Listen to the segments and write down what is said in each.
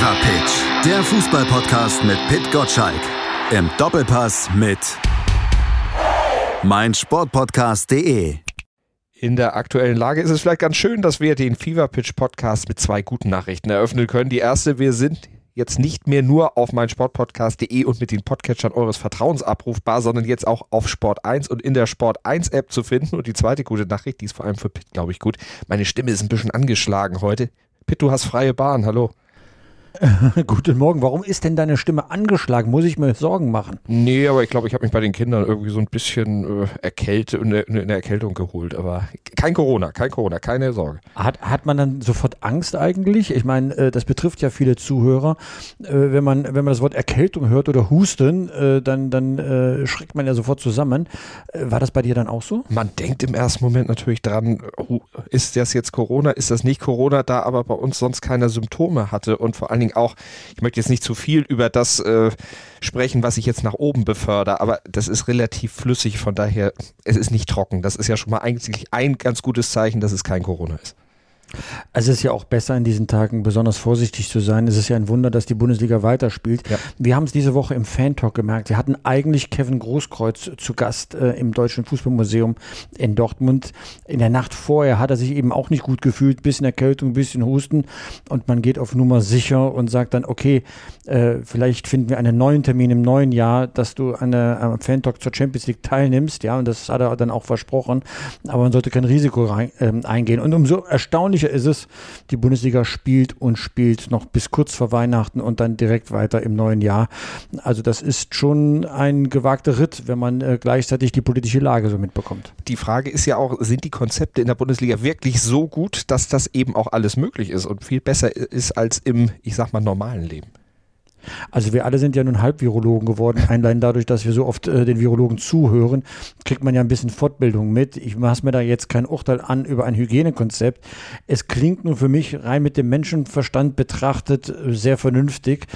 Fever Pitch, der Fußballpodcast mit Pit Gottschalk. Im Doppelpass mit meinsportpodcast.de. In der aktuellen Lage ist es vielleicht ganz schön, dass wir den Fever Pitch Podcast mit zwei guten Nachrichten eröffnen können. Die erste, wir sind jetzt nicht mehr nur auf meinsportpodcast.de und mit den Podcatchern eures Vertrauens abrufbar, sondern jetzt auch auf Sport 1 und in der Sport 1 App zu finden. Und die zweite gute Nachricht, die ist vor allem für Pitt, glaube ich, gut. Meine Stimme ist ein bisschen angeschlagen heute. Pitt, du hast freie Bahn. Hallo. Guten Morgen. Warum ist denn deine Stimme angeschlagen? Muss ich mir Sorgen machen? Nee, aber ich glaube, ich habe mich bei den Kindern irgendwie so ein bisschen äh, erkälte, eine, eine Erkältung geholt. Aber kein Corona, kein Corona, keine Sorge. Hat, hat man dann sofort Angst eigentlich? Ich meine, äh, das betrifft ja viele Zuhörer. Äh, wenn, man, wenn man das Wort Erkältung hört oder Husten, äh, dann, dann äh, schreckt man ja sofort zusammen. Äh, war das bei dir dann auch so? Man denkt im ersten Moment natürlich dran, oh, ist das jetzt Corona, ist das nicht Corona, da aber bei uns sonst keine Symptome hatte und vor allen Dingen auch, ich möchte jetzt nicht zu viel über das äh, sprechen, was ich jetzt nach oben befördere, aber das ist relativ flüssig, von daher, es ist nicht trocken. Das ist ja schon mal eigentlich ein ganz gutes Zeichen, dass es kein Corona ist. Also es ist ja auch besser in diesen Tagen besonders vorsichtig zu sein. Es ist ja ein Wunder, dass die Bundesliga weiterspielt. Ja. Wir haben es diese Woche im Fan-Talk gemerkt. Wir hatten eigentlich Kevin Großkreuz zu Gast äh, im Deutschen Fußballmuseum in Dortmund. In der Nacht vorher hat er sich eben auch nicht gut gefühlt, bisschen Erkältung, bisschen Husten und man geht auf Nummer sicher und sagt dann, okay, äh, vielleicht finden wir einen neuen Termin im neuen Jahr, dass du an der Fan-Talk zur Champions League teilnimmst. Ja, und das hat er dann auch versprochen. Aber man sollte kein Risiko rein, äh, eingehen. Und umso erstaunlicher ist es, die Bundesliga spielt und spielt noch bis kurz vor Weihnachten und dann direkt weiter im neuen Jahr. Also das ist schon ein gewagter Ritt, wenn man äh, gleichzeitig die politische Lage so mitbekommt. Die Frage ist ja auch, sind die Konzepte in der Bundesliga wirklich so gut, dass das eben auch alles möglich ist und viel besser ist als im, ich sag mal, normalen Leben? Also wir alle sind ja nun Halbvirologen geworden. Allein dadurch, dass wir so oft äh, den Virologen zuhören, kriegt man ja ein bisschen Fortbildung mit. Ich mache mir da jetzt kein Urteil an über ein Hygienekonzept. Es klingt nur für mich rein mit dem Menschenverstand betrachtet sehr vernünftig.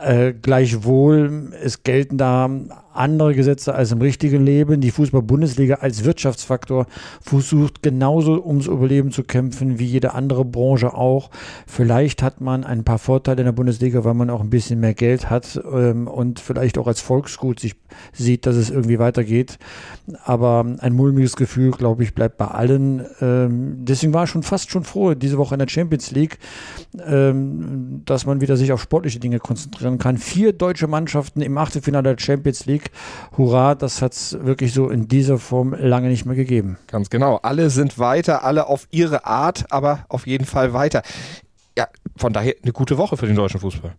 Äh, gleichwohl, es gelten da andere Gesetze als im richtigen Leben. Die Fußball-Bundesliga als Wirtschaftsfaktor versucht genauso ums Überleben zu kämpfen wie jede andere Branche auch. Vielleicht hat man ein paar Vorteile in der Bundesliga, weil man auch ein bisschen mehr Geld hat ähm, und vielleicht auch als Volksgut sich sieht, dass es irgendwie weitergeht. Aber ein mulmiges Gefühl, glaube ich, bleibt bei allen. Ähm, deswegen war ich schon fast schon froh, diese Woche in der Champions League, ähm, dass man wieder sich auf sportliche Dinge konzentrieren kann. Vier deutsche Mannschaften im Achtelfinale der Champions League. Hurra, das hat es wirklich so in dieser Form lange nicht mehr gegeben. Ganz genau. Alle sind weiter, alle auf ihre Art, aber auf jeden Fall weiter. Ja, von daher eine gute Woche für den deutschen Fußball.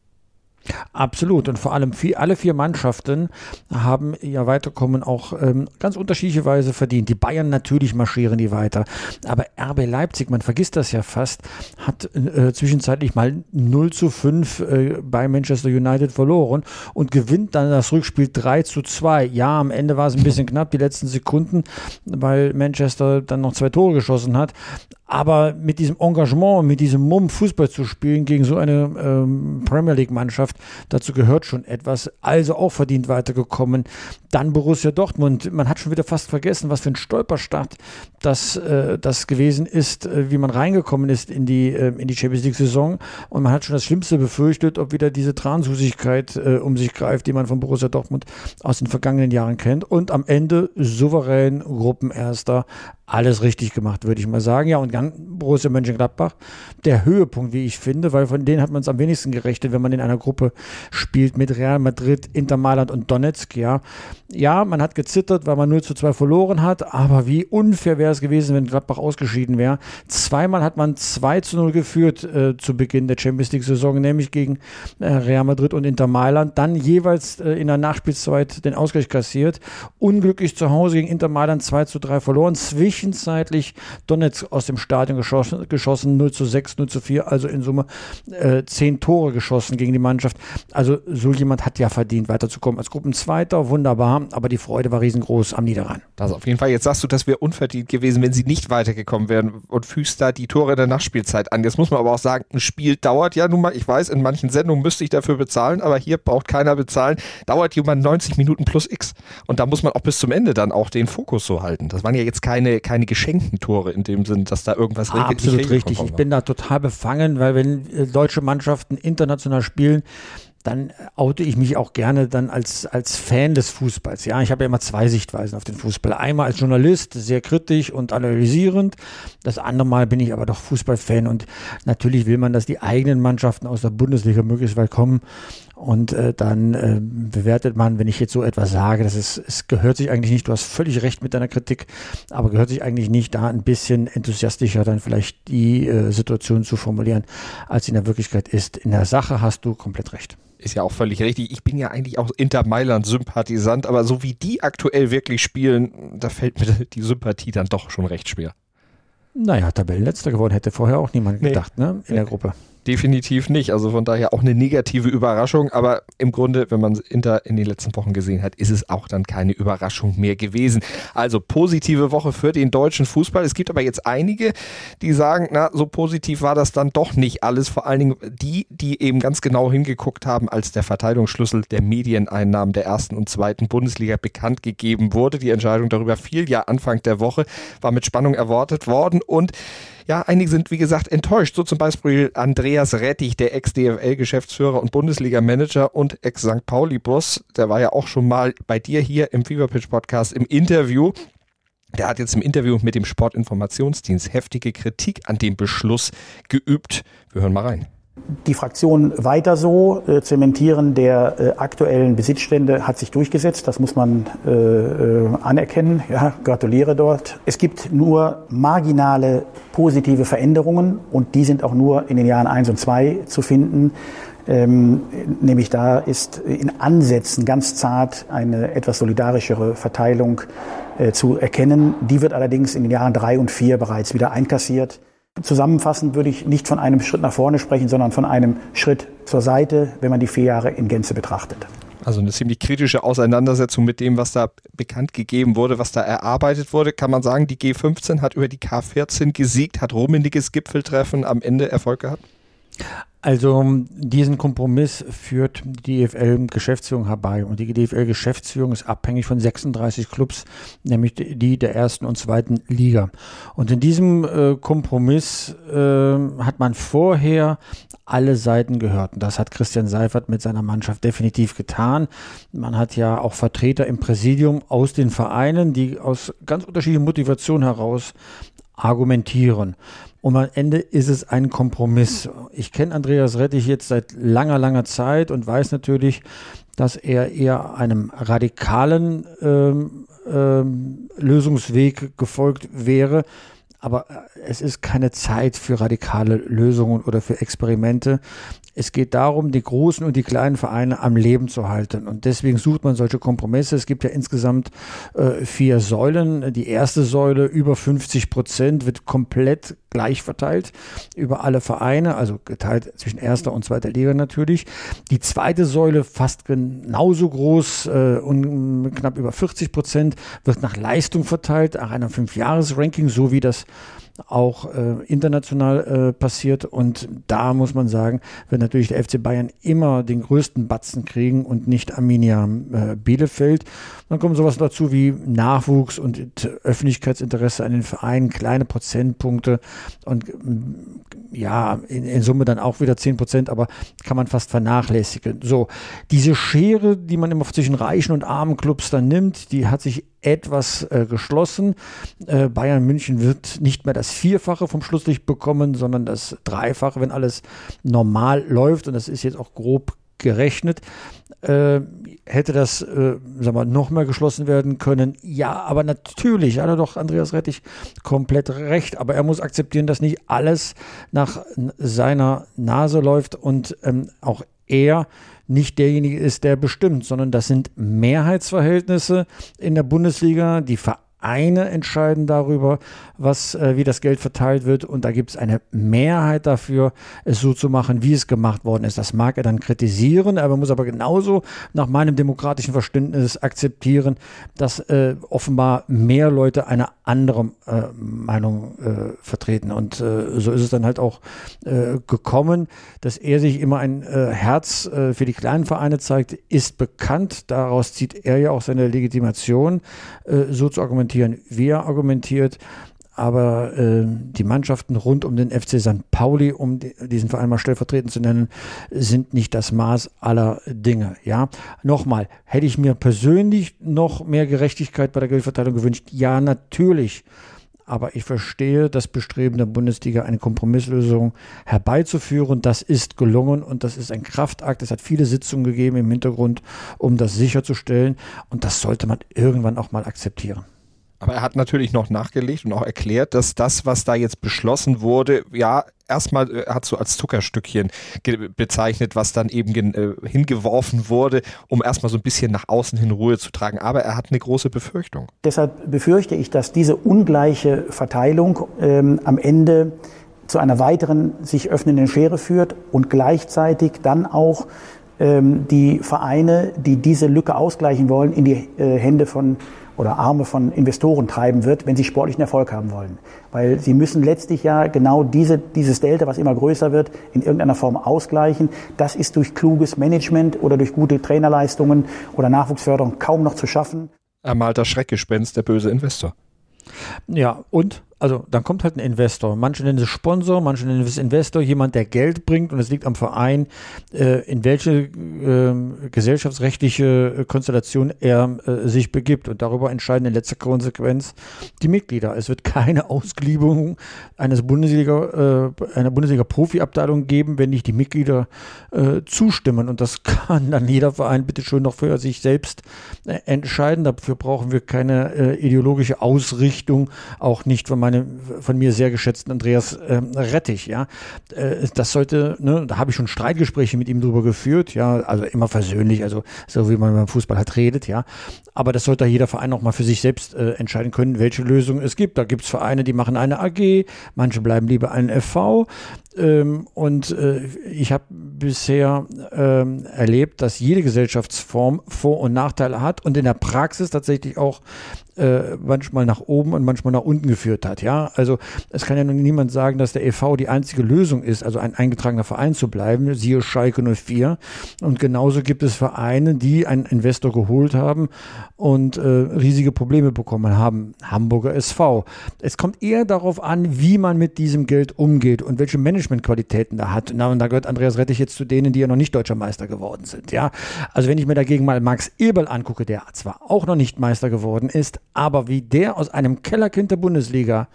Absolut. Und vor allem vier, alle vier Mannschaften haben ja Weiterkommen auch ähm, ganz unterschiedliche Weise verdient. Die Bayern natürlich marschieren die weiter. Aber RB Leipzig, man vergisst das ja fast, hat äh, zwischenzeitlich mal 0 zu 5 äh, bei Manchester United verloren und gewinnt dann das Rückspiel 3 zu 2. Ja, am Ende war es ein bisschen knapp, die letzten Sekunden, weil Manchester dann noch zwei Tore geschossen hat. Aber mit diesem Engagement, mit diesem Mumm Fußball zu spielen gegen so eine ähm, Premier League-Mannschaft, dazu gehört schon etwas. Also auch verdient weitergekommen. Dann Borussia Dortmund. Man hat schon wieder fast vergessen, was für ein Stolperstart das, äh, das gewesen ist, äh, wie man reingekommen ist in die, äh, in die Champions League-Saison. Und man hat schon das Schlimmste befürchtet, ob wieder diese Transusigkeit äh, um sich greift, die man von Borussia Dortmund aus den vergangenen Jahren kennt. Und am Ende souverän Gruppenerster alles richtig gemacht, würde ich mal sagen. Ja, und dann Borussia Mönchengladbach, der Höhepunkt, wie ich finde, weil von denen hat man es am wenigsten gerechnet, wenn man in einer Gruppe spielt mit Real Madrid, Inter Mailand und Donetsk. Ja, ja man hat gezittert, weil man 0 zu 2 verloren hat, aber wie unfair wäre es gewesen, wenn Gladbach ausgeschieden wäre. Zweimal hat man 2 zu 0 geführt äh, zu Beginn der Champions League-Saison, nämlich gegen äh, Real Madrid und Inter Mailand. Dann jeweils äh, in der Nachspielzeit den Ausgleich kassiert. Unglücklich zu Hause gegen Inter Mailand 2 zu 3 verloren. Zwischen zwischenzeitlich Donetsk aus dem Stadion geschossen, geschossen 0 zu 6, 0 zu 4, also in Summe äh, 10 Tore geschossen gegen die Mannschaft. Also so jemand hat ja verdient, weiterzukommen. Als Gruppenzweiter, wunderbar, aber die Freude war riesengroß am Niederrhein. Das auf jeden Fall. Jetzt sagst du, das wäre unverdient gewesen, wenn sie nicht weitergekommen wären und fügst da die Tore in der Nachspielzeit an. Jetzt muss man aber auch sagen, ein Spiel dauert ja nun mal, ich weiß, in manchen Sendungen müsste ich dafür bezahlen, aber hier braucht keiner bezahlen. Dauert jemand 90 Minuten plus X. Und da muss man auch bis zum Ende dann auch den Fokus so halten. Das waren ja jetzt keine, keine geschenkten Tore in dem Sinn, dass da da irgendwas ah, Absolut richtig. Ich bin da total befangen, weil wenn äh, deutsche Mannschaften international spielen, dann oute ich mich auch gerne dann als, als Fan des Fußballs. Ja, ich habe ja immer zwei Sichtweisen auf den Fußball. Einmal als Journalist, sehr kritisch und analysierend. Das andere Mal bin ich aber doch Fußballfan und natürlich will man, dass die eigenen Mannschaften aus der Bundesliga möglichst weit kommen. Und äh, dann äh, bewertet man, wenn ich jetzt so etwas sage, dass es, es gehört sich eigentlich nicht, du hast völlig recht mit deiner Kritik, aber gehört sich eigentlich nicht, da ein bisschen enthusiastischer dann vielleicht die äh, Situation zu formulieren, als sie in der Wirklichkeit ist. In der Sache hast du komplett recht ist ja auch völlig richtig. Ich bin ja eigentlich auch Inter Mailand-Sympathisant, aber so wie die aktuell wirklich spielen, da fällt mir die Sympathie dann doch schon recht schwer. Naja, Tabellenletzter geworden hätte vorher auch niemand nee. gedacht, ne? In der Gruppe definitiv nicht. Also von daher auch eine negative Überraschung. Aber im Grunde, wenn man Inter in den letzten Wochen gesehen hat, ist es auch dann keine Überraschung mehr gewesen. Also positive Woche für den deutschen Fußball. Es gibt aber jetzt einige, die sagen, na, so positiv war das dann doch nicht alles. Vor allen Dingen die, die eben ganz genau hingeguckt haben, als der Verteilungsschlüssel der Medieneinnahmen der ersten und zweiten Bundesliga bekannt gegeben wurde. Die Entscheidung darüber fiel ja Anfang der Woche, war mit Spannung erwartet worden und ja, einige sind, wie gesagt, enttäuscht. So zum Beispiel Andreas Rettich, der Ex-DFL-Geschäftsführer und Bundesliga-Manager und Ex-St. Pauli-Boss. Der war ja auch schon mal bei dir hier im Feverpitch-Podcast im Interview. Der hat jetzt im Interview mit dem Sportinformationsdienst heftige Kritik an dem Beschluss geübt. Wir hören mal rein. Die Fraktion weiter so äh, zementieren der äh, aktuellen Besitzstände hat sich durchgesetzt. Das muss man äh, äh, anerkennen. Ja, gratuliere dort. Es gibt nur marginale positive Veränderungen und die sind auch nur in den Jahren eins und zwei zu finden. Ähm, nämlich da ist in Ansätzen ganz zart eine etwas solidarischere Verteilung äh, zu erkennen. Die wird allerdings in den Jahren drei und vier bereits wieder einkassiert. Zusammenfassend würde ich nicht von einem Schritt nach vorne sprechen, sondern von einem Schritt zur Seite, wenn man die vier Jahre in Gänze betrachtet. Also eine ziemlich kritische Auseinandersetzung mit dem, was da bekannt gegeben wurde, was da erarbeitet wurde. Kann man sagen, die G15 hat über die K14 gesiegt, hat rummeniges Gipfeltreffen am Ende Erfolg gehabt? Also diesen Kompromiss führt die DFL-Geschäftsführung herbei. Und die DFL-Geschäftsführung ist abhängig von 36 Clubs, nämlich die der ersten und zweiten Liga. Und in diesem äh, Kompromiss äh, hat man vorher alle Seiten gehört. Und das hat Christian Seifert mit seiner Mannschaft definitiv getan. Man hat ja auch Vertreter im Präsidium aus den Vereinen, die aus ganz unterschiedlichen Motivationen heraus argumentieren. Und am Ende ist es ein Kompromiss. Ich kenne Andreas Rettich jetzt seit langer, langer Zeit und weiß natürlich, dass er eher einem radikalen ähm, ähm, Lösungsweg gefolgt wäre. Aber es ist keine Zeit für radikale Lösungen oder für Experimente. Es geht darum, die großen und die kleinen Vereine am Leben zu halten. Und deswegen sucht man solche Kompromisse. Es gibt ja insgesamt äh, vier Säulen. Die erste Säule über 50 Prozent wird komplett gleich verteilt über alle Vereine, also geteilt zwischen erster und zweiter Liga natürlich. Die zweite Säule fast genauso groß äh, und knapp über 40 Prozent wird nach Leistung verteilt, nach einem Fünfjahres-Ranking, so wie das auch äh, international äh, passiert. Und da muss man sagen, wird natürlich der FC Bayern immer den größten Batzen kriegen und nicht Arminia äh, Bielefeld. Dann kommt sowas dazu wie Nachwuchs und Öffentlichkeitsinteresse an den Vereinen, kleine Prozentpunkte und ja, in, in, Summe dann auch wieder 10 Prozent, aber kann man fast vernachlässigen. So, diese Schere, die man immer zwischen reichen und armen Clubs dann nimmt, die hat sich etwas äh, geschlossen. Äh, Bayern München wird nicht mehr das Vierfache vom Schlusslicht bekommen, sondern das Dreifache, wenn alles normal läuft. Und das ist jetzt auch grob gerechnet. Äh, hätte das, äh, sag mal, noch mehr geschlossen werden können? Ja, aber natürlich, hat er doch Andreas Rettich komplett recht. Aber er muss akzeptieren, dass nicht alles nach seiner Nase läuft und ähm, auch er nicht derjenige ist, der bestimmt, sondern das sind Mehrheitsverhältnisse in der Bundesliga. Die Vereine entscheiden darüber, was, äh, wie das Geld verteilt wird. Und da gibt es eine Mehrheit dafür, es so zu machen, wie es gemacht worden ist. Das mag er dann kritisieren, aber muss aber genauso nach meinem demokratischen Verständnis akzeptieren, dass äh, offenbar mehr Leute eine andere äh, Meinung äh, vertreten. Und äh, so ist es dann halt auch äh, gekommen, dass er sich immer ein Herz für die kleinen Vereine zeigt, ist bekannt. Daraus zieht er ja auch seine Legitimation, so zu argumentieren, wie er argumentiert. aber äh, die Mannschaften rund um den FC St. Pauli, um die, diesen Verein mal stellvertretend zu nennen, sind nicht das Maß aller Dinge. Ja, nochmal, hätte ich mir persönlich noch mehr Gerechtigkeit bei der Geldverteilung gewünscht? Ja, natürlich. Aber ich verstehe das Bestreben der Bundesliga, eine Kompromisslösung herbeizuführen. Das ist gelungen und das ist ein Kraftakt. Es hat viele Sitzungen gegeben im Hintergrund, um das sicherzustellen. Und das sollte man irgendwann auch mal akzeptieren. Aber er hat natürlich noch nachgelegt und auch erklärt, dass das, was da jetzt beschlossen wurde, ja, erstmal äh, hat so als Zuckerstückchen bezeichnet, was dann eben äh, hingeworfen wurde, um erstmal so ein bisschen nach außen hin Ruhe zu tragen. Aber er hat eine große Befürchtung. Deshalb befürchte ich, dass diese ungleiche Verteilung ähm, am Ende zu einer weiteren sich öffnenden Schere führt und gleichzeitig dann auch ähm, die Vereine, die diese Lücke ausgleichen wollen, in die äh, Hände von oder Arme von Investoren treiben wird, wenn sie sportlichen Erfolg haben wollen. Weil sie müssen letztlich ja genau diese, dieses Delta, was immer größer wird, in irgendeiner Form ausgleichen. Das ist durch kluges Management oder durch gute Trainerleistungen oder Nachwuchsförderung kaum noch zu schaffen. Er malt das Schreckgespenst, der böse Investor. Ja, und also dann kommt halt ein Investor. Manche nennen es Sponsor, manche nennen es Investor, jemand, der Geld bringt und es liegt am Verein, äh, in welche äh, gesellschaftsrechtliche Konstellation er äh, sich begibt. Und darüber entscheiden in letzter Konsequenz die Mitglieder. Es wird keine Ausgliederung eines Bundesliga, äh, einer Bundesliga-Profi-Abteilung geben, wenn nicht die Mitglieder äh, zustimmen. Und das kann dann jeder Verein bitte schön noch für sich selbst äh, entscheiden. Dafür brauchen wir keine ideologische Ausrichtung, auch nicht, wenn man meinem von mir sehr geschätzten Andreas äh, Rettich, ja. Äh, das sollte, ne, da habe ich schon Streitgespräche mit ihm drüber geführt, ja, also immer versöhnlich, also so wie man beim Fußball halt redet, ja. Aber das sollte jeder Verein auch mal für sich selbst äh, entscheiden können, welche Lösung es gibt. Da gibt es Vereine, die machen eine AG, manche bleiben lieber ein FV. Ähm, und äh, ich habe bisher ähm, erlebt, dass jede Gesellschaftsform Vor- und Nachteile hat und in der Praxis tatsächlich auch äh, manchmal nach oben und manchmal nach unten geführt hat. Ja, also es kann ja nun niemand sagen, dass der EV die einzige Lösung ist, also ein eingetragener Verein zu bleiben. Siehe Schalke 04. Und genauso gibt es Vereine, die einen Investor geholt haben und äh, riesige Probleme bekommen haben. Hamburger SV. Es kommt eher darauf an, wie man mit diesem Geld umgeht und welche Managementqualitäten da hat. Na, und da gehört Andreas Rettich jetzt zu denen, die ja noch nicht deutscher Meister geworden sind. Ja, also wenn ich mir dagegen mal Max Eberl angucke, der zwar auch noch nicht Meister geworden ist, aber wie der aus einem Kellerkind der Bundesliga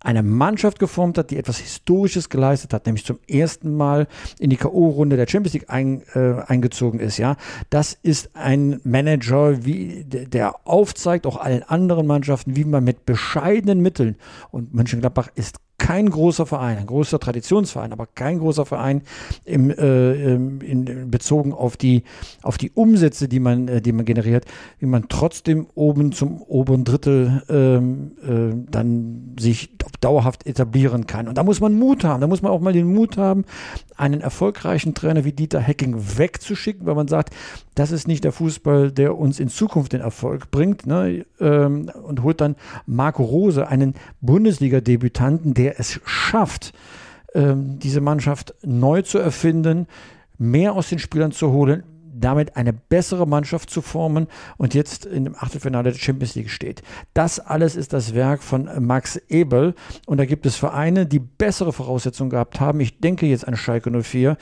eine Mannschaft geformt hat, die etwas Historisches geleistet hat, nämlich zum ersten Mal in die K.O.-Runde der Champions League ein, äh, eingezogen ist, ja. Das ist ein Manager, wie, der aufzeigt, auch allen anderen Mannschaften, wie man mit bescheidenen Mitteln, und Mönchengladbach ist kein großer Verein, ein großer Traditionsverein, aber kein großer Verein im, äh, in, bezogen auf die, auf die Umsätze, die man, äh, die man generiert, wie man trotzdem oben zum oberen Drittel ähm, äh, dann sich dauerhaft etablieren kann. Und da muss man Mut haben, da muss man auch mal den Mut haben, einen erfolgreichen Trainer wie Dieter Hecking wegzuschicken, weil man sagt, das ist nicht der Fußball, der uns in Zukunft den Erfolg bringt. Ne? Ähm, und holt dann Marco Rose, einen Bundesliga-Debütanten, der es schafft, ähm, diese Mannschaft neu zu erfinden, mehr aus den Spielern zu holen, damit eine bessere Mannschaft zu formen und jetzt in dem Achtelfinale der Champions League steht. Das alles ist das Werk von Max Ebel und da gibt es Vereine, die bessere Voraussetzungen gehabt haben. Ich denke jetzt an Schalke 04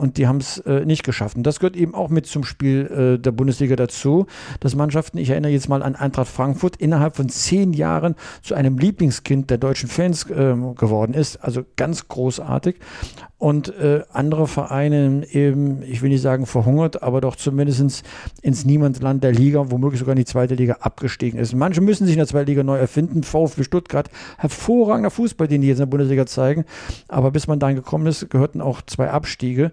und die haben es äh, nicht geschafft. Und das gehört eben auch mit zum Spiel äh, der Bundesliga dazu, dass Mannschaften, ich erinnere jetzt mal an Eintracht Frankfurt, innerhalb von zehn Jahren zu einem Lieblingskind der deutschen Fans äh, geworden ist. Also ganz großartig. Und äh, andere Vereine eben, ich will nicht sagen verhungert, aber doch zumindest ins Niemandsland der Liga, womöglich sogar in die zweite Liga abgestiegen ist. Manche müssen sich in der zweiten Liga neu erfinden. VfB Stuttgart, hervorragender Fußball, den die jetzt in der Bundesliga zeigen. Aber bis man dahin gekommen ist, gehörten auch zwei Abstiege.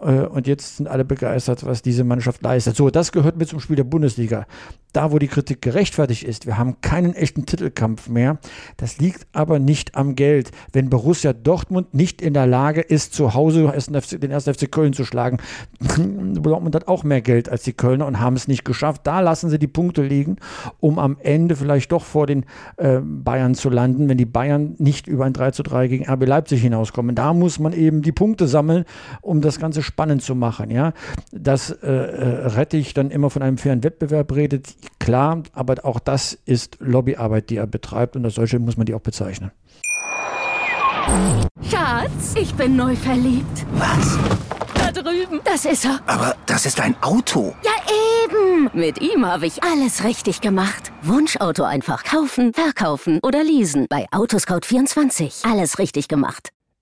und jetzt sind alle begeistert, was diese Mannschaft leistet. So, das gehört mit zum Spiel der Bundesliga. Da, wo die Kritik gerechtfertigt ist, wir haben keinen echten Titelkampf mehr. Das liegt aber nicht am Geld. Wenn Borussia Dortmund nicht in der Lage ist, zu Hause den 1. FC Köln zu schlagen, Dortmund hat auch mehr Geld als die Kölner und haben es nicht geschafft. Da lassen sie die Punkte liegen, um am Ende vielleicht doch vor den äh, Bayern zu landen, wenn die Bayern nicht über ein 3 zu 3 gegen RB Leipzig hinauskommen. Da muss man eben die Punkte sammeln, um das ganze spannend zu machen. Ja, dass äh, äh, Rettich dann immer von einem fairen Wettbewerb redet, klar, aber auch das ist Lobbyarbeit, die er betreibt und als solche muss man die auch bezeichnen. Schatz, ich bin neu verliebt. Was? Da drüben. Das ist er. Aber das ist ein Auto. Ja, eben. Mit ihm habe ich alles richtig gemacht. Wunschauto einfach kaufen, verkaufen oder leasen. Bei Autoscout24. Alles richtig gemacht.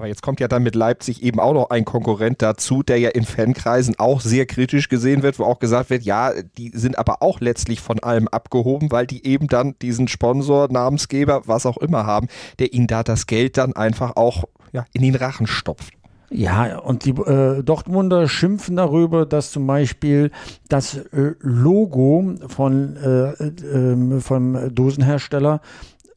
Aber jetzt kommt ja dann mit Leipzig eben auch noch ein Konkurrent dazu, der ja in Fankreisen auch sehr kritisch gesehen wird, wo auch gesagt wird, ja, die sind aber auch letztlich von allem abgehoben, weil die eben dann diesen Sponsor, Namensgeber, was auch immer haben, der ihnen da das Geld dann einfach auch ja, in den Rachen stopft. Ja, und die äh, Dortmunder schimpfen darüber, dass zum Beispiel das äh, Logo von, äh, äh, vom Dosenhersteller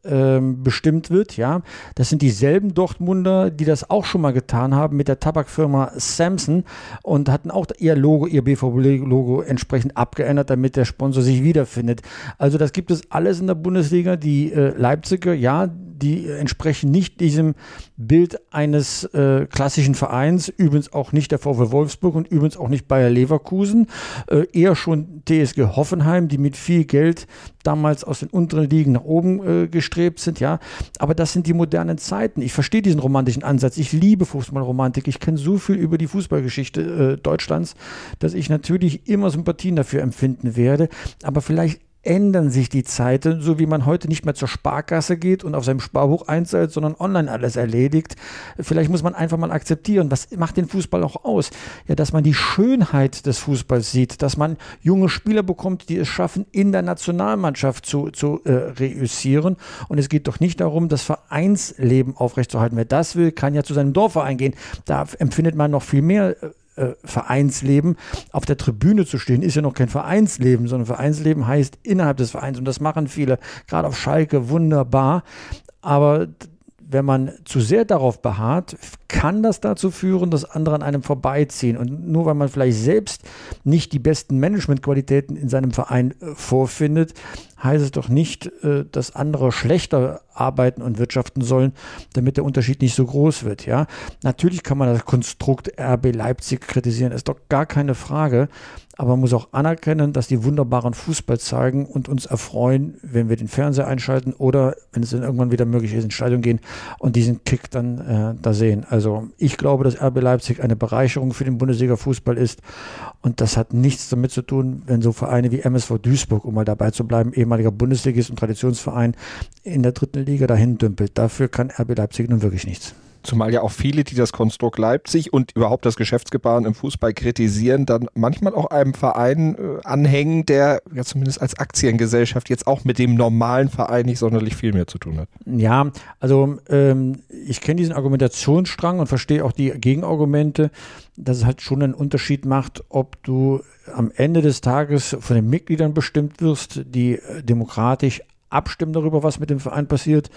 ähm, bestimmt wird, ja. Das sind dieselben Dortmunder, die das auch schon mal getan haben mit der Tabakfirma Samson und hatten auch ihr Logo, ihr BVB-Logo entsprechend abgeändert, damit der Sponsor sich wiederfindet. Also das gibt es alles in der Bundesliga. Die äh, Leipziger, ja, die entsprechen nicht diesem Bild eines äh, klassischen Vereins, übrigens auch nicht der VW Wolfsburg und übrigens auch nicht Bayer Leverkusen, äh, eher schon TSG Hoffenheim, die mit viel Geld damals aus den unteren Ligen nach oben äh, gestrebt sind, ja. Aber das sind die modernen Zeiten. Ich verstehe diesen romantischen Ansatz. Ich liebe Fußballromantik. Ich kenne so viel über die Fußballgeschichte äh, Deutschlands, dass ich natürlich immer Sympathien dafür empfinden werde. Aber vielleicht ändern sich die Zeiten, so wie man heute nicht mehr zur Sparkasse geht und auf seinem Sparbuch einzahlt, sondern online alles erledigt. Vielleicht muss man einfach mal akzeptieren, was macht den Fußball auch aus? Ja, dass man die Schönheit des Fußballs sieht, dass man junge Spieler bekommt, die es schaffen, in der Nationalmannschaft zu, zu äh, reüssieren. Und es geht doch nicht darum, das Vereinsleben aufrechtzuerhalten. Wer das will, kann ja zu seinem Dorfverein gehen. Da empfindet man noch viel mehr äh, Vereinsleben. Auf der Tribüne zu stehen, ist ja noch kein Vereinsleben, sondern Vereinsleben heißt innerhalb des Vereins. Und das machen viele, gerade auf Schalke, wunderbar. Aber wenn man zu sehr darauf beharrt, kann das dazu führen, dass andere an einem vorbeiziehen. Und nur weil man vielleicht selbst nicht die besten Managementqualitäten in seinem Verein äh, vorfindet, heißt es doch nicht, äh, dass andere schlechter arbeiten und wirtschaften sollen, damit der Unterschied nicht so groß wird. Ja, natürlich kann man das Konstrukt RB Leipzig kritisieren, ist doch gar keine Frage. Aber man muss auch anerkennen, dass die wunderbaren Fußball zeigen und uns erfreuen, wenn wir den Fernseher einschalten oder wenn es dann irgendwann wieder möglich ist, in Stadion gehen und diesen Kick dann äh, da sehen. Also ich glaube, dass RB Leipzig eine Bereicherung für den Bundesliga-Fußball ist und das hat nichts damit zu tun, wenn so Vereine wie MSV Duisburg, um mal dabei zu bleiben, ehemaliger Bundesligist und Traditionsverein in der dritten Liga dahin dümpelt. Dafür kann RB Leipzig nun wirklich nichts. Zumal ja auch viele, die das Konstrukt Leipzig und überhaupt das Geschäftsgebaren im Fußball kritisieren, dann manchmal auch einem Verein äh, anhängen, der ja zumindest als Aktiengesellschaft jetzt auch mit dem normalen Verein nicht sonderlich viel mehr zu tun hat. Ja, also ähm, ich kenne diesen Argumentationsstrang und verstehe auch die Gegenargumente, dass es halt schon einen Unterschied macht, ob du am Ende des Tages von den Mitgliedern bestimmt wirst, die äh, demokratisch abstimmen darüber, was mit dem Verein passiert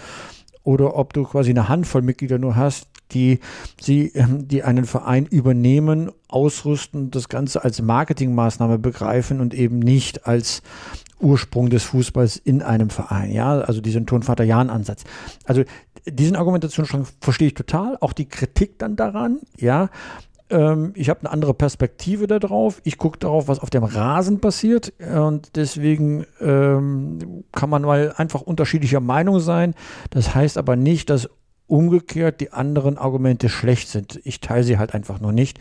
oder ob du quasi eine Handvoll Mitglieder nur hast, die, sie, ähm, die einen Verein übernehmen, ausrüsten, das Ganze als Marketingmaßnahme begreifen und eben nicht als Ursprung des Fußballs in einem Verein. Ja, also diesen Turnvater-Jan-Ansatz. Also diesen Argumentationsstrang verstehe ich total. Auch die Kritik dann daran, ja. Ähm, ich habe eine andere Perspektive darauf. Ich gucke darauf, was auf dem Rasen passiert. Und deswegen ähm, kann man mal einfach unterschiedlicher Meinung sein. Das heißt aber nicht, dass umgekehrt die anderen Argumente schlecht sind. Ich teile sie halt einfach nur nicht.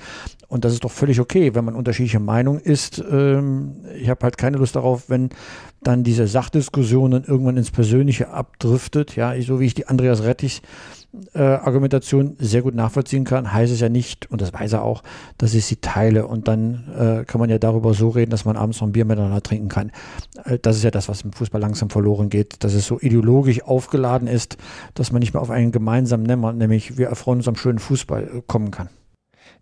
Und das ist doch völlig okay, wenn man unterschiedlicher Meinung ist. Ähm, ich habe halt keine Lust darauf, wenn dann diese Sachdiskussion dann irgendwann ins Persönliche abdriftet. Ja, so wie ich die Andreas Rettich äh, Argumentation sehr gut nachvollziehen kann, heißt es ja nicht, und das weiß er auch, dass ich sie teile. Und dann äh, kann man ja darüber so reden, dass man abends noch ein Bier miteinander trinken kann. Äh, das ist ja das, was im Fußball langsam verloren geht, dass es so ideologisch aufgeladen ist, dass man nicht mehr auf einen gemeinsamen Nenner, nämlich wir erfreuen uns am schönen Fußball, äh, kommen kann.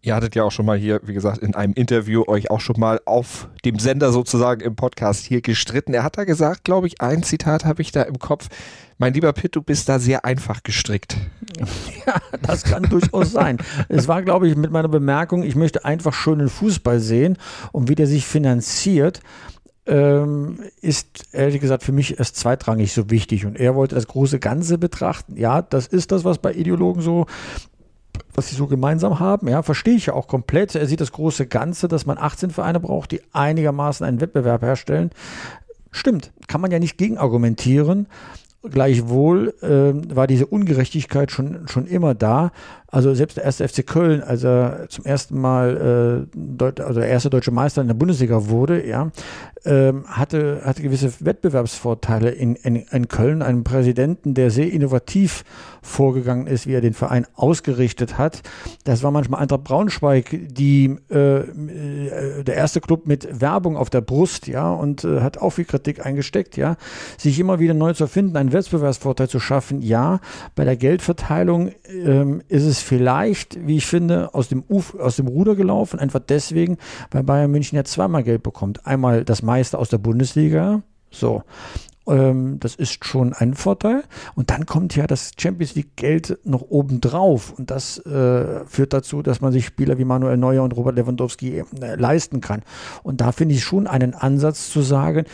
Ihr hattet ja auch schon mal hier, wie gesagt, in einem Interview euch auch schon mal auf dem Sender sozusagen im Podcast hier gestritten. Er hat da gesagt, glaube ich, ein Zitat habe ich da im Kopf. Mein lieber Pitt, du bist da sehr einfach gestrickt. Ja, das kann durchaus sein. Es war, glaube ich, mit meiner Bemerkung, ich möchte einfach schönen Fußball sehen und wie der sich finanziert. Ähm, ist ehrlich gesagt für mich erst zweitrangig so wichtig. Und er wollte das große Ganze betrachten. Ja, das ist das, was bei Ideologen so was sie so gemeinsam haben, ja, verstehe ich ja auch komplett. Er sieht das große Ganze, dass man 18 Vereine braucht, die einigermaßen einen Wettbewerb herstellen. Stimmt, kann man ja nicht gegen argumentieren. Gleichwohl äh, war diese Ungerechtigkeit schon, schon immer da. Also selbst der erste FC Köln, als er zum ersten Mal äh, also der erste deutsche Meister in der Bundesliga wurde, ja, ähm, hatte, hatte gewisse Wettbewerbsvorteile in, in, in Köln, einem Präsidenten, der sehr innovativ vorgegangen ist, wie er den Verein ausgerichtet hat. Das war manchmal Eintracht Braunschweig, die äh, äh, der erste Club mit Werbung auf der Brust, ja, und äh, hat auch viel Kritik eingesteckt, ja, sich immer wieder neu zu finden, einen Wettbewerbsvorteil zu schaffen, ja. Bei der Geldverteilung ähm, ist es vielleicht, wie ich finde, aus dem, Uf, aus dem Ruder gelaufen, einfach deswegen, weil Bayern München ja zweimal Geld bekommt. Einmal das Meister aus der Bundesliga, so. Ähm, das ist schon ein Vorteil. Und dann kommt ja das Champions League Geld noch obendrauf. Und das äh, führt dazu, dass man sich Spieler wie Manuel Neuer und Robert Lewandowski äh, leisten kann. Und da finde ich schon einen Ansatz zu sagen,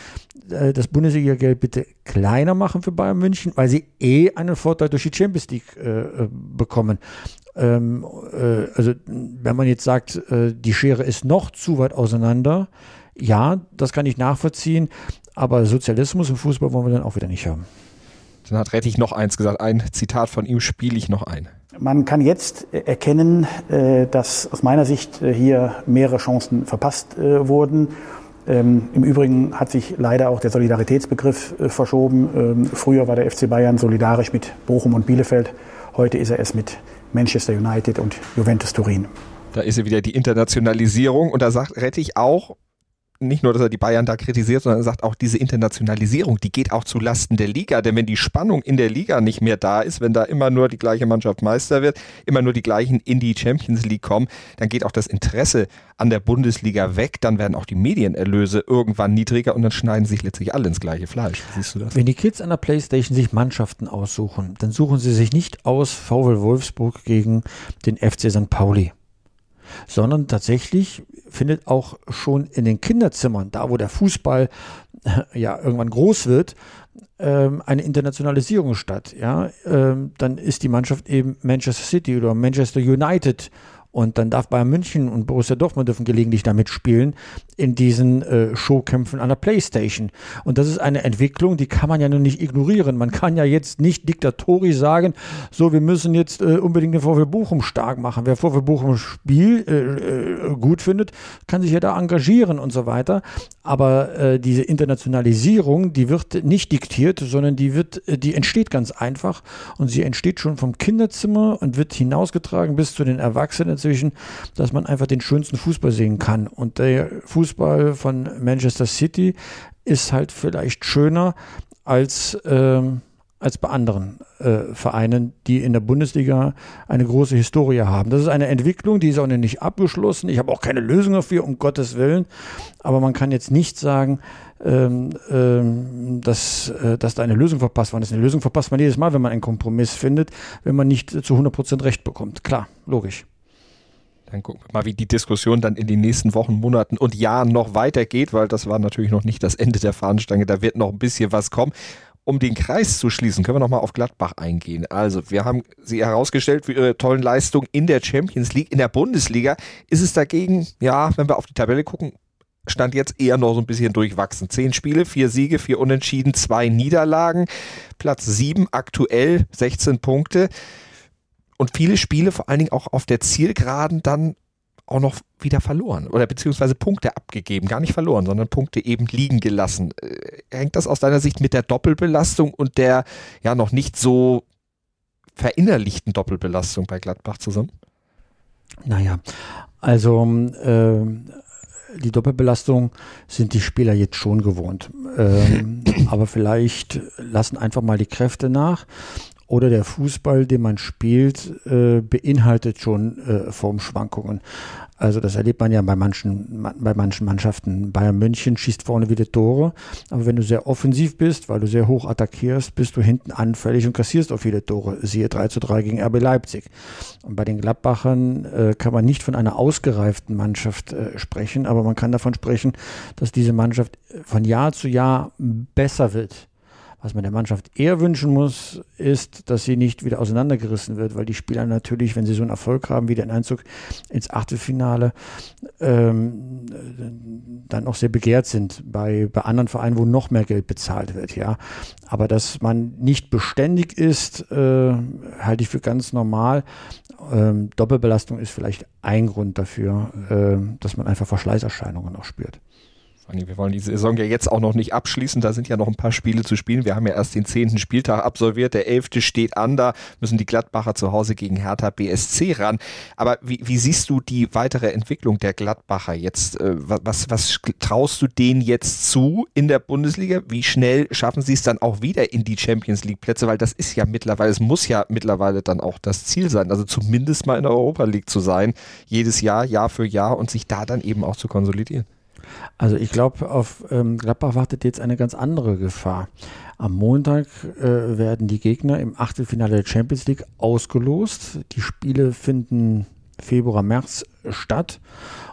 äh, das Bundesliga-Geld bitte kleiner machen für Bayern München, weil sie eh einen Vorteil durch die Champions League äh, äh bekommen. Ähm, äh, also wenn man jetzt sagt, äh, die Schere ist noch zu weit auseinander, ja, das kann ich nachvollziehen, aber Sozialismus im Fußball wollen wir dann auch wieder nicht haben. Dann hat Rettich noch eins gesagt, ein Zitat von ihm spiele ich noch ein. Man kann jetzt erkennen, äh, dass aus meiner Sicht hier mehrere Chancen verpasst wurden. Ähm, Im Übrigen hat sich leider auch der Solidaritätsbegriff verschoben. Ähm, früher war der FC Bayern solidarisch mit Bochum und Bielefeld. Heute ist er es mit Manchester United und Juventus Turin. Da ist ja wieder die Internationalisierung und da sagt Rettich auch, nicht nur, dass er die Bayern da kritisiert, sondern er sagt auch, diese Internationalisierung, die geht auch zu Lasten der Liga. Denn wenn die Spannung in der Liga nicht mehr da ist, wenn da immer nur die gleiche Mannschaft Meister wird, immer nur die gleichen in die Champions League kommen, dann geht auch das Interesse an der Bundesliga weg. Dann werden auch die Medienerlöse irgendwann niedriger und dann schneiden sich letztlich alle ins gleiche Fleisch. Siehst du das? Wenn die Kids an der Playstation sich Mannschaften aussuchen, dann suchen sie sich nicht aus VW Wolfsburg gegen den FC St. Pauli sondern tatsächlich findet auch schon in den Kinderzimmern, da wo der Fußball ja irgendwann groß wird, ähm, eine Internationalisierung statt. Ja, ähm, dann ist die Mannschaft eben Manchester City oder Manchester United und dann darf Bayern München und Borussia Dortmund dürfen gelegentlich damit spielen in diesen äh, Showkämpfen an der Playstation. Und das ist eine Entwicklung, die kann man ja nun nicht ignorieren. Man kann ja jetzt nicht diktatorisch sagen, so, wir müssen jetzt äh, unbedingt den VfL Bochum stark machen. Wer VfL Bochum Spiel äh, äh, gut findet, kann sich ja da engagieren und so weiter. Aber äh, diese Internationalisierung, die wird nicht diktiert, sondern die wird, äh, die entsteht ganz einfach und sie entsteht schon vom Kinderzimmer und wird hinausgetragen bis zu den Erwachsenen inzwischen, dass man einfach den schönsten Fußball sehen kann. Und der Fußball von Manchester City ist halt vielleicht schöner als, ähm, als bei anderen äh, Vereinen, die in der Bundesliga eine große Historie haben. Das ist eine Entwicklung, die ist auch noch nicht abgeschlossen. Ich habe auch keine Lösung dafür, um Gottes Willen. Aber man kann jetzt nicht sagen, ähm, ähm, dass, äh, dass da eine Lösung verpasst worden ist. Eine Lösung verpasst man jedes Mal, wenn man einen Kompromiss findet, wenn man nicht zu 100% Recht bekommt. Klar, logisch. Dann gucken wir mal, wie die Diskussion dann in den nächsten Wochen, Monaten und Jahren noch weitergeht, weil das war natürlich noch nicht das Ende der Fahnenstange. Da wird noch ein bisschen was kommen. Um den Kreis zu schließen, können wir nochmal auf Gladbach eingehen. Also, wir haben sie herausgestellt für ihre tollen Leistungen in der Champions League. In der Bundesliga ist es dagegen, ja, wenn wir auf die Tabelle gucken, stand jetzt eher noch so ein bisschen durchwachsen. Zehn Spiele, vier Siege, vier Unentschieden, zwei Niederlagen. Platz sieben aktuell, 16 Punkte und viele Spiele vor allen Dingen auch auf der Zielgeraden dann auch noch wieder verloren oder beziehungsweise Punkte abgegeben, gar nicht verloren, sondern Punkte eben liegen gelassen. Äh, hängt das aus deiner Sicht mit der Doppelbelastung und der ja noch nicht so verinnerlichten Doppelbelastung bei Gladbach zusammen? Naja, also äh, die Doppelbelastung sind die Spieler jetzt schon gewohnt. Ähm, aber vielleicht lassen einfach mal die Kräfte nach oder der Fußball, den man spielt, äh, beinhaltet schon äh, Formschwankungen. Also das erlebt man ja bei manchen, bei manchen Mannschaften. Bayern München schießt vorne wieder Tore, aber wenn du sehr offensiv bist, weil du sehr hoch attackierst, bist du hinten anfällig und kassierst auch viele Tore. Siehe 3 zu 3 gegen RB Leipzig. Und bei den Gladbachern äh, kann man nicht von einer ausgereiften Mannschaft äh, sprechen, aber man kann davon sprechen, dass diese Mannschaft von Jahr zu Jahr besser wird. Was man der Mannschaft eher wünschen muss, ist, dass sie nicht wieder auseinandergerissen wird, weil die Spieler natürlich, wenn sie so einen Erfolg haben wie den Einzug ins Achtelfinale, ähm, dann auch sehr begehrt sind bei, bei anderen Vereinen, wo noch mehr Geld bezahlt wird, ja. Aber dass man nicht beständig ist, äh, halte ich für ganz normal. Ähm, Doppelbelastung ist vielleicht ein Grund dafür, äh, dass man einfach Verschleißerscheinungen auch spürt. Wir wollen die Saison ja jetzt auch noch nicht abschließen. Da sind ja noch ein paar Spiele zu spielen. Wir haben ja erst den zehnten Spieltag absolviert. Der elfte steht an. Da müssen die Gladbacher zu Hause gegen Hertha BSC ran. Aber wie, wie siehst du die weitere Entwicklung der Gladbacher jetzt? Äh, was, was traust du denen jetzt zu in der Bundesliga? Wie schnell schaffen sie es dann auch wieder in die Champions League Plätze? Weil das ist ja mittlerweile, es muss ja mittlerweile dann auch das Ziel sein. Also zumindest mal in der Europa League zu sein. Jedes Jahr, Jahr für Jahr und sich da dann eben auch zu konsolidieren. Also ich glaube, auf ähm, Gladbach wartet jetzt eine ganz andere Gefahr. Am Montag äh, werden die Gegner im Achtelfinale der Champions League ausgelost. Die Spiele finden Februar, März statt.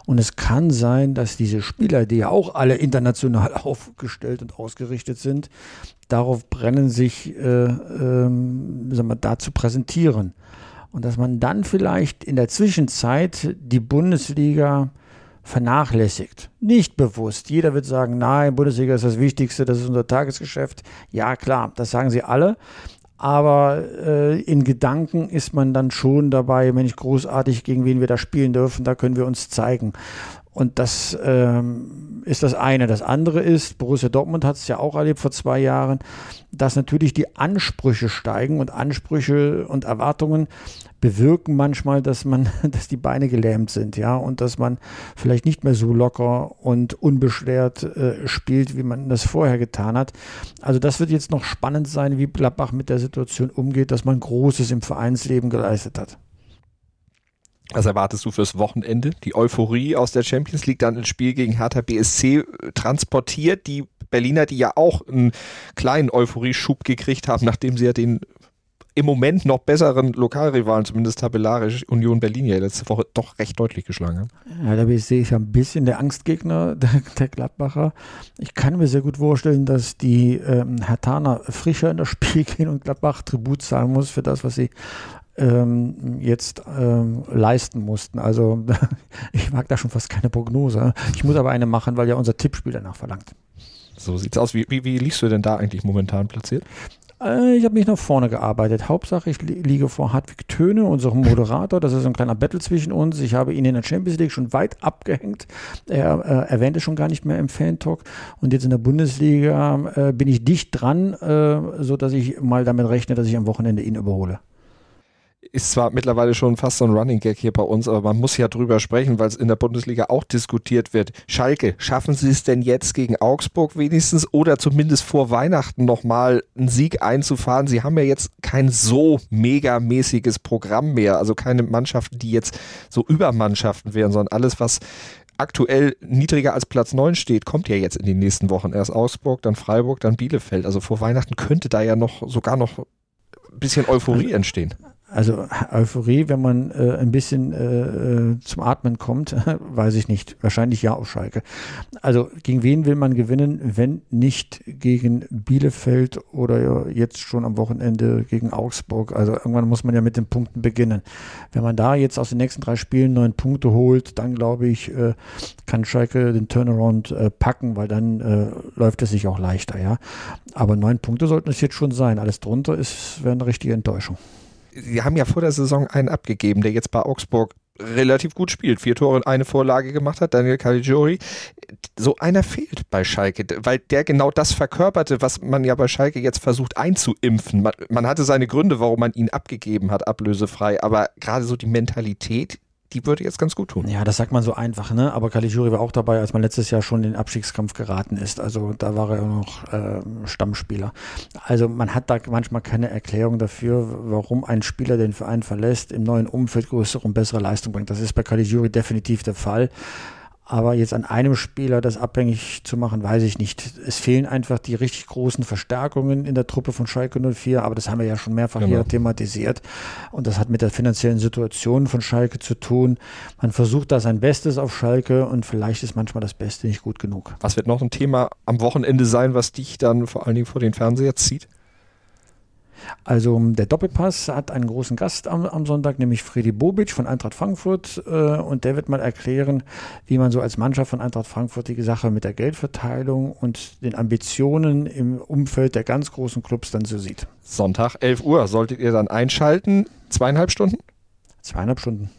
Und es kann sein, dass diese Spieler, die ja auch alle international aufgestellt und ausgerichtet sind, darauf brennen, sich äh, ähm, da zu präsentieren. Und dass man dann vielleicht in der Zwischenzeit die Bundesliga vernachlässigt. Nicht bewusst. Jeder wird sagen, nein, Bundesliga ist das Wichtigste, das ist unser Tagesgeschäft. Ja, klar, das sagen sie alle. Aber äh, in Gedanken ist man dann schon dabei, wenn ich großartig, gegen wen wir da spielen dürfen, da können wir uns zeigen. Und das ähm, ist das eine. Das andere ist, Borussia Dortmund hat es ja auch erlebt vor zwei Jahren, dass natürlich die Ansprüche steigen und Ansprüche und Erwartungen bewirken manchmal, dass man, dass die Beine gelähmt sind, ja, und dass man vielleicht nicht mehr so locker und unbeschwert äh, spielt, wie man das vorher getan hat. Also das wird jetzt noch spannend sein, wie Gladbach mit der Situation umgeht, dass man Großes im Vereinsleben geleistet hat. Was erwartest du fürs Wochenende? Die Euphorie aus der Champions League dann ins Spiel gegen Hertha BSC äh, transportiert. Die Berliner, die ja auch einen kleinen Euphorieschub gekriegt haben, nachdem sie ja den im Moment noch besseren Lokalrivalen, zumindest tabellarisch, Union Berlin ja letzte Woche doch recht deutlich geschlagen haben. Ja, da sehe ich ein bisschen der Angstgegner der, der, Gladbacher. Ich kann mir sehr gut vorstellen, dass die ähm, Hertaner frischer in das Spiel gehen und Gladbach Tribut zahlen muss für das, was sie ähm, jetzt ähm, leisten mussten. Also ich mag da schon fast keine Prognose. Ich muss aber eine machen, weil ja unser Tippspiel danach verlangt. So sieht's aus. Wie, wie, wie liegst du denn da eigentlich momentan platziert? Äh, ich habe mich nach vorne gearbeitet. Hauptsache, ich liege vor Hartwig Töne, unserem Moderator. Das ist ein kleiner Battle zwischen uns. Ich habe ihn in der Champions League schon weit abgehängt. Er äh, erwähnte schon gar nicht mehr im Fan-Talk. Und jetzt in der Bundesliga äh, bin ich dicht dran, äh, sodass ich mal damit rechne, dass ich am Wochenende ihn überhole ist zwar mittlerweile schon fast so ein Running Gag hier bei uns, aber man muss ja drüber sprechen, weil es in der Bundesliga auch diskutiert wird. Schalke, schaffen Sie es denn jetzt gegen Augsburg wenigstens oder zumindest vor Weihnachten nochmal einen Sieg einzufahren? Sie haben ja jetzt kein so megamäßiges Programm mehr, also keine Mannschaften, die jetzt so Übermannschaften wären, sondern alles, was aktuell niedriger als Platz 9 steht, kommt ja jetzt in den nächsten Wochen. Erst Augsburg, dann Freiburg, dann Bielefeld. Also vor Weihnachten könnte da ja noch sogar noch ein bisschen Euphorie entstehen. Also Euphorie, wenn man äh, ein bisschen äh, äh zum Atmen kommt, weiß ich nicht. Wahrscheinlich ja auf Schalke. Also gegen wen will man gewinnen, wenn nicht gegen Bielefeld oder jetzt schon am Wochenende gegen Augsburg? Also irgendwann muss man ja mit den Punkten beginnen. Wenn man da jetzt aus den nächsten drei Spielen neun Punkte holt, dann glaube ich, äh, kann Schalke den Turnaround äh, packen, weil dann äh, läuft es sich auch leichter, ja. Aber neun Punkte sollten es jetzt schon sein. Alles drunter ist wäre eine richtige Enttäuschung sie haben ja vor der Saison einen abgegeben, der jetzt bei Augsburg relativ gut spielt, vier Tore und eine Vorlage gemacht hat, Daniel Caligiuri. So einer fehlt bei Schalke, weil der genau das verkörperte, was man ja bei Schalke jetzt versucht einzuimpfen. Man, man hatte seine Gründe, warum man ihn abgegeben hat, ablösefrei, aber gerade so die Mentalität, die würde jetzt ganz gut tun. Ja, das sagt man so einfach, ne? Aber Caligiuri war auch dabei, als man letztes Jahr schon in den Abstiegskampf geraten ist. Also da war er noch äh, Stammspieler. Also man hat da manchmal keine Erklärung dafür, warum ein Spieler den Verein verlässt, im neuen Umfeld größere und bessere Leistung bringt. Das ist bei Caligiuri definitiv der Fall. Aber jetzt an einem Spieler das abhängig zu machen, weiß ich nicht. Es fehlen einfach die richtig großen Verstärkungen in der Truppe von Schalke 04, aber das haben wir ja schon mehrfach genau. hier thematisiert. Und das hat mit der finanziellen Situation von Schalke zu tun. Man versucht da sein Bestes auf Schalke und vielleicht ist manchmal das Beste nicht gut genug. Was wird noch ein Thema am Wochenende sein, was dich dann vor allen Dingen vor den Fernseher zieht? Also der Doppelpass hat einen großen Gast am, am Sonntag, nämlich Freddy Bobic von Eintracht Frankfurt. Äh, und der wird mal erklären, wie man so als Mannschaft von Eintracht Frankfurt die Sache mit der Geldverteilung und den Ambitionen im Umfeld der ganz großen Clubs dann so sieht. Sonntag, 11 Uhr, solltet ihr dann einschalten? Zweieinhalb Stunden? Zweieinhalb Stunden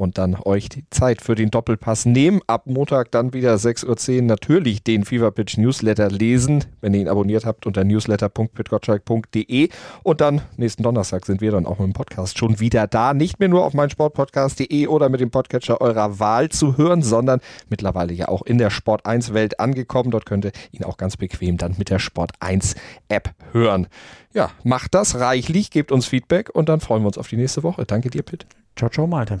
und dann euch die Zeit für den Doppelpass nehmen. Ab Montag dann wieder 6.10 Uhr natürlich den Feverpitch Newsletter lesen, wenn ihr ihn abonniert habt unter newsletter.pitgottschalk.de und dann nächsten Donnerstag sind wir dann auch mit dem Podcast schon wieder da. Nicht mehr nur auf meinsportpodcast.de oder mit dem Podcatcher eurer Wahl zu hören, sondern mittlerweile ja auch in der Sport 1 Welt angekommen. Dort könnt ihr ihn auch ganz bequem dann mit der Sport 1 App hören. Ja, macht das reichlich, gebt uns Feedback und dann freuen wir uns auf die nächste Woche. Danke dir, Pitt. Ciao, ciao, Malte.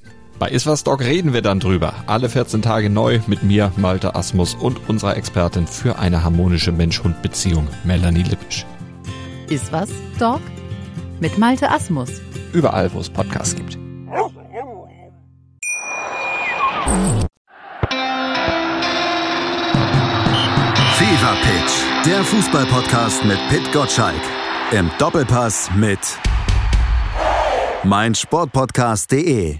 Bei Iswas Dog reden wir dann drüber. Alle 14 Tage neu mit mir, Malte Asmus und unserer Expertin für eine harmonische Mensch-Hund-Beziehung, Melanie Lippisch. Iswas Dog mit Malte Asmus. Überall, wo es Podcasts gibt. Fever Pitch, der Fußballpodcast mit Pit Gottschalk. Im Doppelpass mit meinsportpodcast.de.